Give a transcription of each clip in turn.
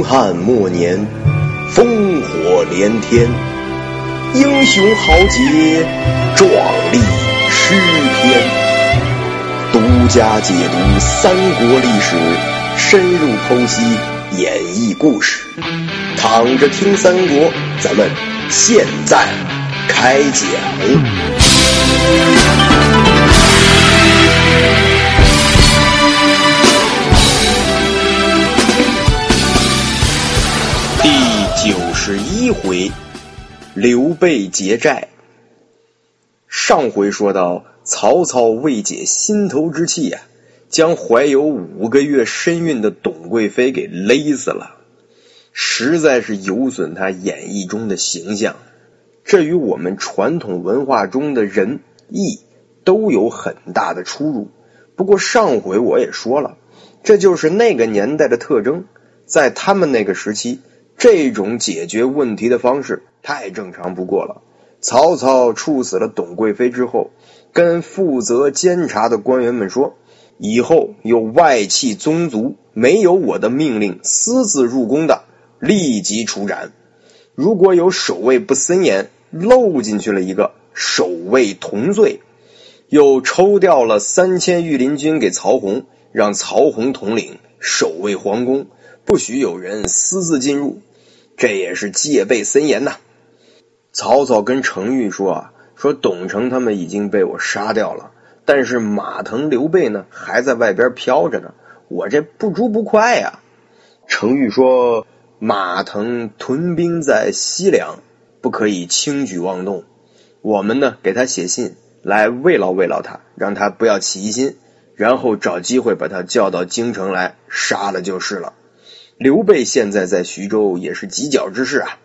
东汉末年，烽火连天，英雄豪杰，壮丽诗篇。独家解读三国历史，深入剖析演绎故事。躺着听三国，咱们现在开讲。回，刘备结寨。上回说到，曹操为解心头之气呀，将怀有五个月身孕的董贵妃给勒死了，实在是有损他演义中的形象。这与我们传统文化中的仁义都有很大的出入。不过上回我也说了，这就是那个年代的特征，在他们那个时期。这种解决问题的方式太正常不过了。曹操处死了董贵妃之后，跟负责监察的官员们说：“以后有外戚宗族没有我的命令私自入宫的，立即处斩。如果有守卫不森严，漏进去了一个，守卫同罪。”又抽调了三千御林军给曹洪，让曹洪统领守卫皇宫，不许有人私自进入。这也是戒备森严呐。曹操跟程昱说啊，说董承他们已经被我杀掉了，但是马腾、刘备呢还在外边飘着呢，我这不逐不快呀。程昱说，马腾屯兵在西凉，不可以轻举妄动。我们呢给他写信来慰劳慰劳他，让他不要起疑心，然后找机会把他叫到京城来杀了就是了。刘备现在在徐州也是犄角之势啊，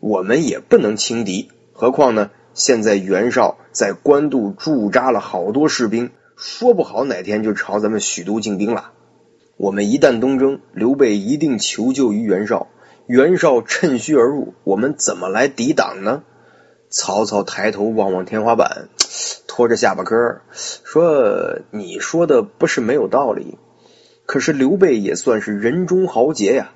我们也不能轻敌。何况呢，现在袁绍在官渡驻扎了好多士兵，说不好哪天就朝咱们许都进兵了。我们一旦东征，刘备一定求救于袁绍，袁绍趁虚而入，我们怎么来抵挡呢？曹操抬头望望天花板，拖着下巴颏说：“你说的不是没有道理。”可是刘备也算是人中豪杰呀！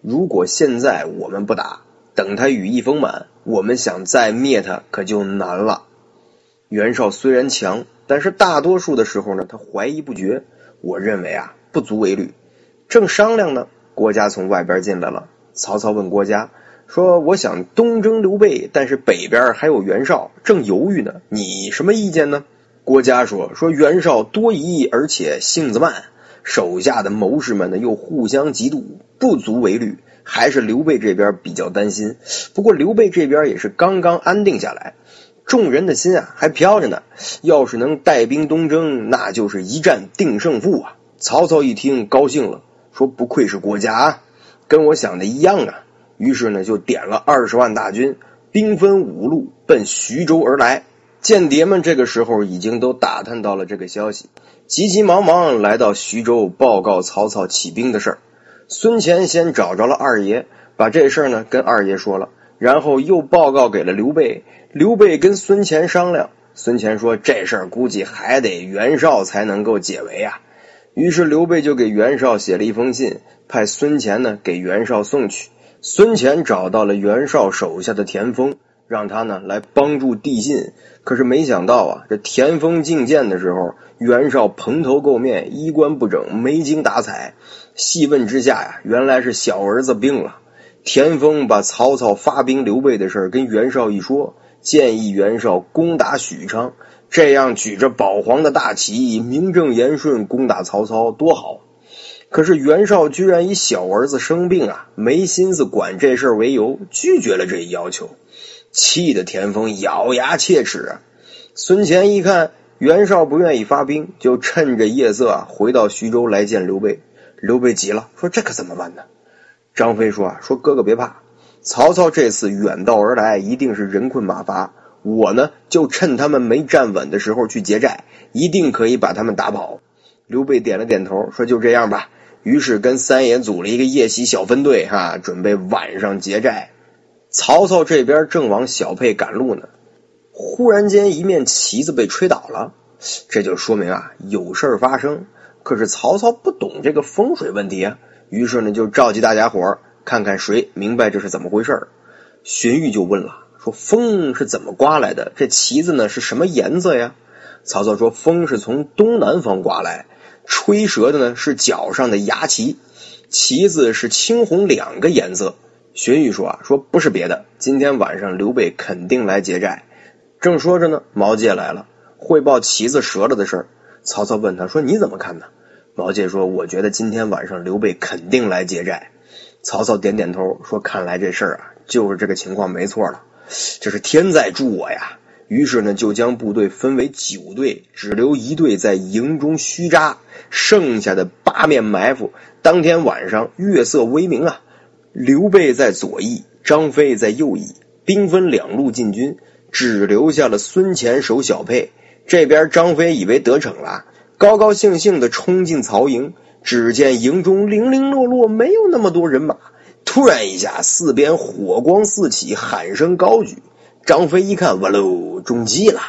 如果现在我们不打，等他羽翼丰满，我们想再灭他可就难了。袁绍虽然强，但是大多数的时候呢，他怀疑不决。我认为啊，不足为虑。正商量呢，郭嘉从外边进来了。曹操问郭嘉说：“我想东征刘备，但是北边还有袁绍，正犹豫呢，你什么意见呢？”郭嘉说：“说袁绍多疑，而且性子慢。”手下的谋士们呢，又互相嫉妒，不足为虑。还是刘备这边比较担心。不过刘备这边也是刚刚安定下来，众人的心啊还飘着呢。要是能带兵东征，那就是一战定胜负啊！曹操一听高兴了，说：“不愧是国家啊，跟我想的一样啊！”于是呢，就点了二十万大军，兵分五路奔徐州而来。间谍们这个时候已经都打探到了这个消息。急急忙忙来到徐州报告曹操起兵的事儿。孙权先找着了二爷，把这事儿呢跟二爷说了，然后又报告给了刘备。刘备跟孙权商量，孙权说这事儿估计还得袁绍才能够解围啊。于是刘备就给袁绍写了一封信，派孙权呢给袁绍送去。孙权找到了袁绍手下的田丰。让他呢来帮助递信，可是没想到啊，这田丰觐见的时候，袁绍蓬头垢面，衣冠不整，没精打采。细问之下呀，原来是小儿子病了。田丰把曹操发兵刘备的事儿跟袁绍一说，建议袁绍攻打许昌，这样举着保皇的大旗，名正言顺攻打曹操，多好。可是袁绍居然以小儿子生病啊，没心思管这事为由，拒绝了这一要求。气得田丰咬牙切齿！孙权一看袁绍不愿意发兵，就趁着夜色啊回到徐州来见刘备。刘备急了，说：“这可怎么办呢？”张飞说：“啊，说哥哥别怕，曹操这次远道而来，一定是人困马乏。我呢，就趁他们没站稳的时候去劫寨，一定可以把他们打跑。”刘备点了点头，说：“就这样吧。”于是跟三爷组了一个夜袭小分队，哈，准备晚上劫寨。曹操这边正往小沛赶路呢，忽然间一面旗子被吹倒了，这就说明啊有事发生。可是曹操不懂这个风水问题啊，于是呢就召集大家伙看看谁明白这是怎么回事荀彧就问了，说风是怎么刮来的？这旗子呢是什么颜色呀？曹操说，风是从东南方刮来，吹折的呢是脚上的牙旗，旗子是青红两个颜色。荀彧说啊，说不是别的，今天晚上刘备肯定来劫寨。正说着呢，毛玠来了，汇报旗子折了的事儿。曹操问他说：“你怎么看呢？”毛玠说：“我觉得今天晚上刘备肯定来劫寨。”曹操点点头说：“看来这事儿啊，就是这个情况没错了。这是天在助我呀。”于是呢，就将部队分为九队，只留一队在营中虚扎，剩下的八面埋伏。当天晚上月色微明啊，刘备在左翼，张飞在右翼，兵分两路进军。只留下了孙乾守小沛，这边张飞以为得逞了，高高兴兴的冲进曹营，只见营中零零落落，没有那么多人马。突然一下，四边火光四起，喊声高举。张飞一看，哇喽，中计了，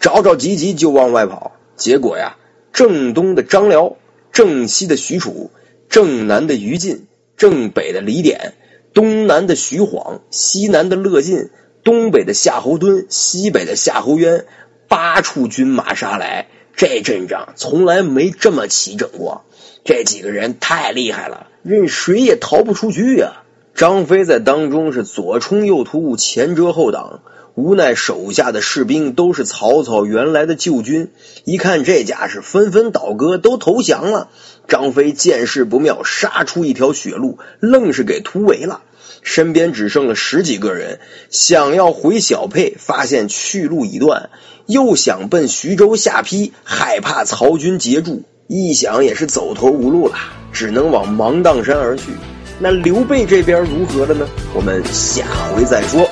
着着急急就往外跑。结果呀，正东的张辽，正西的许褚，正南的于禁，正北的李典，东南的徐晃，西南的乐进。东北的夏侯惇，西北的夏侯渊，八处军马杀来，这阵仗从来没这么齐整过。这几个人太厉害了，任谁也逃不出去呀！张飞在当中是左冲右突，前遮后挡，无奈手下的士兵都是曹操原来的旧军，一看这架势，纷纷倒戈，都投降了。张飞见势不妙，杀出一条血路，愣是给突围了。身边只剩了十几个人，想要回小沛，发现去路已断；又想奔徐州下邳，害怕曹军截住。一想也是走投无路了，只能往芒砀山而去。那刘备这边如何了呢？我们下回再说。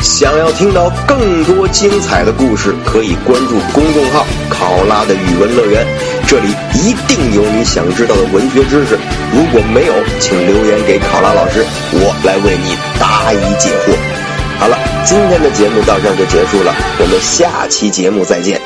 想要听到更多精彩的故事，可以关注公众号“考拉的语文乐园”，这里一定有你想知道的文学知识。如果没有，请留言给考拉老师，我来为你答疑解惑。好了，今天的节目到这儿就结束了，我们下期节目再见。